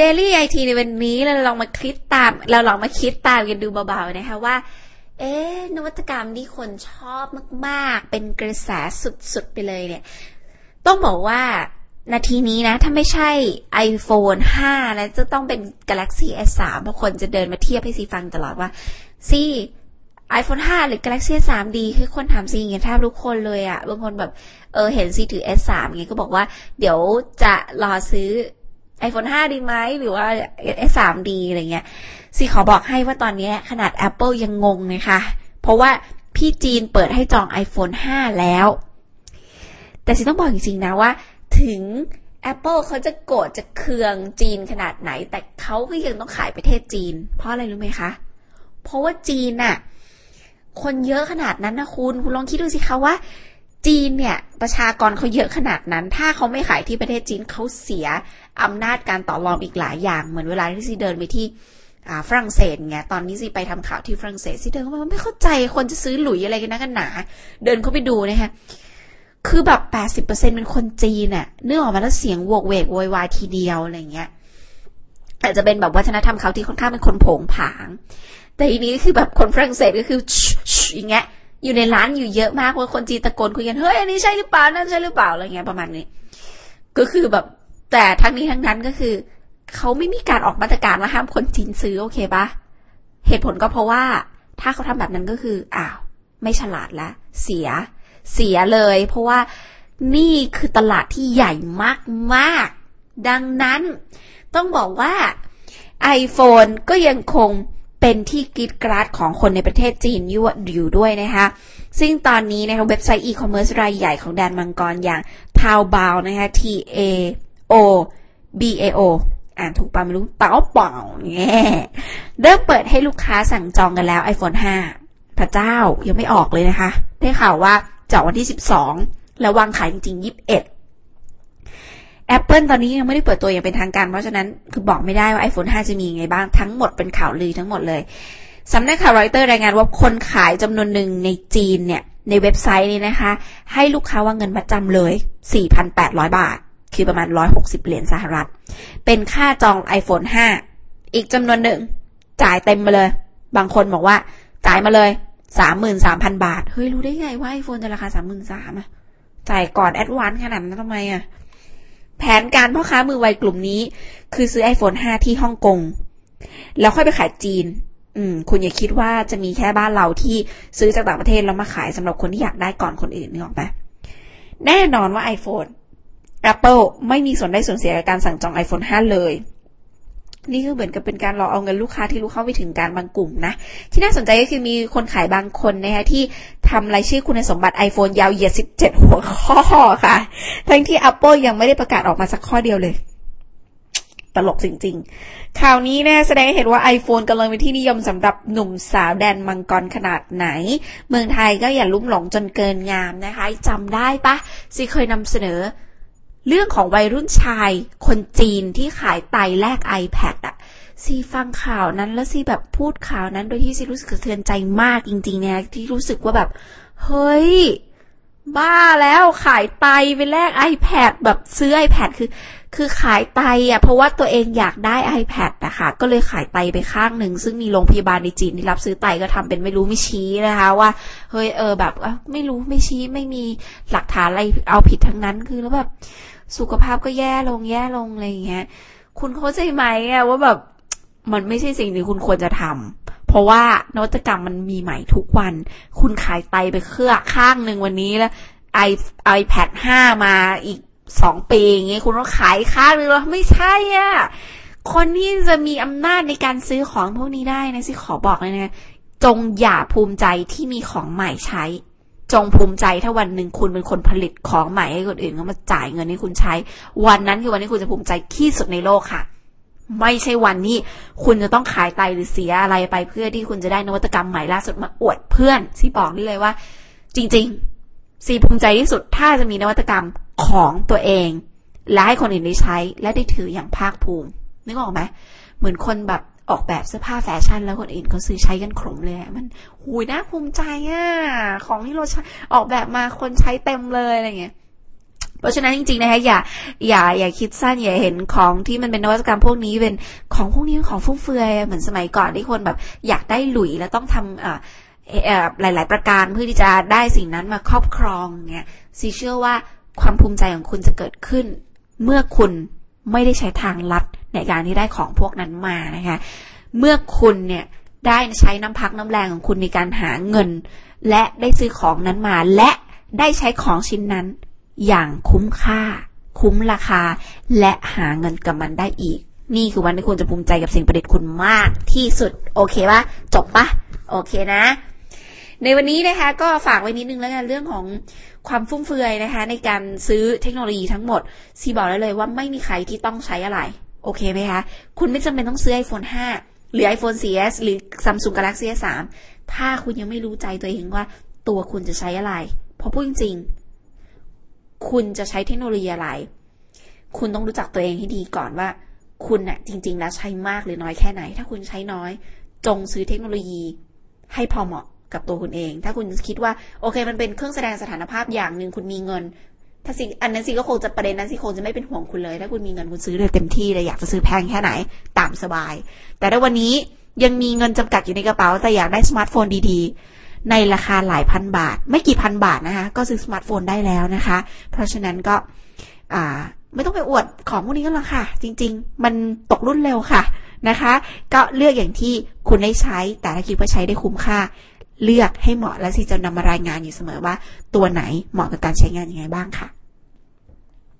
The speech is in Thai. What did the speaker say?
Daily IT ในวันนี้เราลองมาคิดตาม เราลองมาคิดตามกันดูเบาๆนะคะว่า เอ๊นวัตกรรมที่คนชอบมากๆ เป็นกระแสสุดๆไปเลยเนี่ย ต้องบอกว่านาทีนี้นะ ถ้าไม่ใช่ iPhone 5นะจะต้องเป็น Galaxy S3 เพราะคนจะเดินมาเทียบให้ซีฟังตลอดว่าซี iPhone 5หรือ Galaxy S3 ดีคือคนถามซีอย่างเงี้ยแทบทุกคนเลยอะบางคนแบบ เออ เห็นซีถือ S3 เงี้ยก็บอกว่า เดี๋ยวจะรอซื้อ iPhone 5 ดีไหมหรือว่า S3 ดีอะไรเงี้ยซีขอบอกให้ว่าตอนนี้ขนาด Apple ยังงงนะคะเพราะว่าพี่จีนเปิดให้จอง iPhone 5 แล้ว แต่ซีต้องบอกจริงๆนะว่า ถึง Apple เขาจะโกรธจะเคืองจีนขนาดไหน แต่เขาก็ยังต้องขายประเทศจีน เพราะอะไรรู้ไหมคะ เพราะว่าจีนน่ะ คนเยอะขนาดนั้นนะคุณ คุณลองคิดดูสิคะว่า จีนเนี่ยประชากรเขาเยอะขนาดนั้น ถ้าเขาไม่ขายที่ประเทศจีนเขาเสียอำนาจการต่อรองอีกหลายอย่าง เหมือนเวลาที่ซีเดินไปที่ฝรั่งเศสไงตอนนี้ซีไปทำข่าวที่ฝรั่งเศสซีเดินเข้าไปไม่เข้าใจคนจะซื้อหลุยอะไรกันนะกันหนา เดินเข้าไปดูนะคะคือแบบแปดสิบเปอร์เซ็นเป็นคนจีนน่ะเนื่อออกมาแล้วเสียงโวกเวกโวยวายทีเดียวอะไรเงี้ยอาจจะเป็นแบบวัฒนธรรมเขาที่ค่อนข้างเป็นคนผงผาง แต่ทีนี้คือแบบคนฝรั่งเศสก็คืออย่างเงี้ย อยู่ในร้านอยู่เยอะมากว่าคนจีนตะโกนคุยกันเฮ้ยอันนี้ใช่หรือเปล่านั่นใช่หรือเปล่าอะไรเงี้ยประมาณนี้ ก็คือแบบ แต่ทั้งนี้ทั้งนั้นก็คือเขาไม่มีการออกมาตรการว่าห้ามคนจีนซื้อโอเคปะเหตุผลก็เพราะว่า ถ้าเขาทำแบบนั้นก็คืออ้าวไม่ฉลาดละเสีย เสียเลย เพราะว่านี่คือตลาดที่ใหญ่มากๆ ดังนั้นต้องบอกว่า iPhone ก็ยังคง เป็นที่กรีดกราดของคนในประเทศจีนอยู่ด้วยนะคะซึ่งตอนนี้นะคะเว็บไซต์อีคอมเมิร์ซรายใหญ่ของแดนมังกรอย่าง t a o b a o นะคะ T A O B A O อ่านถูกปะไม่รู้เปล่าเปล่าแง่เริ่มเปิดให้ลูกค้าสั่งจองกันแล้ว iPhone 5 พระเจ้ายังไม่ออกเลยนะคะ ได้ข่าวว่าจากวันที่ 12 แล้ววางขายจริงๆ 21 Apple ตอนนี้ยังไม่ได้เปิดตัวอย่างเป็นทางการ เพราะฉะนั้นคือบอกไม่ได้ว่า iPhone 5 จะมีไงบ้างทั้งหมดเป็นข่าวลือทั้งหมดเลยสำนักข่าวรอยเตอร์รายงานว่าคนขายจำนวนหนึ่งในจีนเนี่ย ในเว็บไซต์นี้นะคะ ให้ลูกค้าว่าเงินมาจำเลย 4,800 บาท คือประมาณ 160 เหรียญสหรัฐ เป็นค่าจอง iPhone 5 อีกจำนวนหนึ่ง จ่ายเต็มมาเลย บางคนบอกว่า จ่ายมาเลยสามหมื่นสามพันบาท เฮ้ย รู้ได้ไงว่าไอโฟนจะราคาสามหมื่นสามอะจ่ายก่อน advance ขนาดนั้นทำไมอะ นการพ่อค้ามือไวกลุ่มนี้ คือซื้อ iPhone 5 ที่ฮ่องกง แล้วค่อยไปขายจีน อืม คุณอย่าคิดว่าจะมีแค่บ้านเราที่ซื้อจากต่างประเทศแล้วมาขายสำหรับคนที่อยากได้ก่อนคนอื่นนึกออกไหมแน่นอนว่า iPhone Apple ไม่มีส่วนได้ส่วนเสียกับการสั่งจอง iPhone 5 เลย นี่คือเหมือนกับเป็นการรอเอาเงินลูกค้าที่รู้เท่าไม่ถึงการณ์บางกลุ่มนะ ที่น่าสนใจก็คือมีคนขายบางคนนะคะที่ทำรายชื่อคุณสมบัติ iPhone ยาวเหยียด 17 หัวข้อค่ะ ทั้งที่ Apple ยังไม่ได้ประกาศออกมาสักข้อเดียวเลยตลกจริงๆ ข่าวนี้นะแสดงให้เห็นว่า iPhone กำลังเป็นที่นิยมสำหรับหนุ่มสาวแดนมังกรขนาดไหน เมืองไทยก็อย่าลุ่มหลงจนเกินงามนะคะจำได้ปะซีเคยนำเสนอ เรื่องของวัยรุ่นชายคนจีนที่ขายไตแลก iPad อะซีฟังข่าวนั้นแล้วซีแบบพูดข่าวนั้นโดยที่ซีรู้สึกสะเทือนใจมากจริงๆเนี่ยที่รู้สึกว่าแบบ เฮ้ย บ้าแล้วขายไตไปแลก iPad แบบซื้อ iPad คือ คือขายไตอะเพราะว่าตัวเองอยากได้ iPad นะคะก็เลยขายไตไปข้างหนึ่ง ซึ่งมีโรงพยาบาลในจีนที่รับซื้อไตก็ทำเป็นไม่รู้ไม่ชี้นะคะว่าเฮ้ยเออแบบไม่รู้ไม่ชี้ไม่มีหลักฐานอะไรเอาผิดทั้งนั้นคือแล้วแบบ สุขภาพก็แย่ลงแย่ลงอะไรอย่างเงี้ย คุณเข้าใจไหมอะว่าแบบมันไม่ใช่สิ่งที่คุณควรจะทำเพราะว่านวัตกรรมมันมีใหม่ทุกวัน คุณขายไตไปเครือข้างหนึ่งวันนี้แล้วไอไอแพดห้ามาอีกสองปีอย่างเงี้ยคุณต้องขายข้างหนึ่งแล้วไม่ใช่อะคนที่จะมีอำนาจในการซื้อของพวกนี้ได้นะสิขอบอกเลยนะจงอย่าภูมิใจที่มีของใหม่ใช้ จงภูมิใจถ้าวันหนึ่งคุณเป็นคนผลิตของใหม่ให้คนอื่นเขามาจ่ายเงินให้คุณใช้ วันนั้นคือวันที่คุณจะภูมิใจที่สุดในโลกค่ะ ไม่ใช่วันที่คุณจะต้องขายไตหรือเสียอะไรไปเพื่อที่คุณจะได้นวัตกรรมใหม่ล่าสุดมาอวดเพื่อนซีบอกได้เลยว่า จริงๆซีภูมิใจที่สุดถ้าจะมีนวัตกรรมของตัวเอง และให้คนอื่นได้ใช้และได้ถืออย่างภาคภูมินึกออกไหมเหมือนคนแบบ ออกแบบเสื้อผ้าแฟชั่น แล้วคนอื่นเขาซื้อใช้กันขมเลยมันหูยน่าภูมิใจอะของที่เราใช้ออกแบบมาคนใช้เต็มเลยอะไรเงี้ยเพราะฉะนั้นจริงๆนะคะอย่าอย่าอย่าคิดสั้นอย่าเห็นของที่มันเป็นนวัตกรรมพวกนี้เป็นของพวกนี้เป็นของฟุ่มเฟือยเหมือนสมัยก่อนที่คนแบบอยากได้หลุยแล้วต้องทำอ่าหลาย ๆ ประการเพื่อที่จะได้สิ่งนั้นมาครอบครองเนี่ยซีเชื่อว่าความภูมิใจของคุณจะเกิดขึ้น เมื่อคุณไม่ได้ใช้ทางลัด ในการที่ได้ของพวกนั้นมานะคะ เมื่อคุณเนี่ยได้ใช้น้ำพักน้ำแรงของคุณในการหาเงิน และได้ซื้อของนั้นมา และได้ใช้ของชิ้นนั้น อย่างคุ้มค่า คุ้มราคา และหาเงินกับมันได้อีก นี่คือวันที่คุณจะภูมิใจกับสิ่งประดิษฐ์คุณมากที่สุด โอเคปะจบปะโอเคนะ ในวันนี้นะคะ ก็ฝากไว้นิดนึงแล้วกันเรื่องของความฟุ่มเฟือยนะคะ ในการซื้อเทคโนโลยีทั้งหมดซีบอกได้เลยว่าไม่มีใครที่ต้องใช้อะไร โอเคไหมคะ คุณไม่จำเป็นต้องซื้อ iPhone 5 หรือ iPhone 4S หรือ Samsung Galaxy S3 ถ้าคุณยังไม่รู้ใจตัวเองว่าตัวคุณจะใช้อะไร เพราะพูดจริงๆ คุณจะใช้เทคโนโลยีอะไร คุณต้องรู้จักตัวเองให้ดีก่อนว่า คุณน่ะจริง ๆ แล้วใช้มากหรือน้อยแค่ไหน ถ้าคุณใช้น้อย จงซื้อเทคโนโลยี ให้พอเหมาะกับตัวคุณเอง ถ้าคุณคิดว่าโอเค มันเป็นเครื่องแสดงสถานภาพอย่างหนึ่งคุณมีเงิน ถ้าสิอันนั้นสิก็คงจะประเด็นนั้นสิคงจะไม่เป็นห่วงคุณเลย ถ้าคุณมีเงินคุณซื้อเลยเต็มที่เลยอยากจะซื้อแพงแค่ไหนตามสบาย แต่ถ้าวันนี้ยังมีเงินจำกัดอยู่ในกระเป๋า แต่อยากได้สมาร์ทโฟนดีๆ ในราคาหลายพันบาท ไม่กี่พันบาทนะคะ ก็ซื้อสมาร์ทโฟนได้แล้วนะคะ เพราะฉะนั้นก็อ่าไม่ต้องไปอวดของพวกนี้กันหรอกค่ะ จริง ๆ มันตกรุ่นเร็วค่ะนะคะ ก็เลือกอย่างที่คุณได้ใช้ แต่ถ้าคิดว่าใช้ได้คุ้มค่าเลือกให้เหมาะและสิจะนำมารายงานอยู่เสมอว่า ตัวไหนเหมาะกับการใช้งานยังไงบ้างค่ะ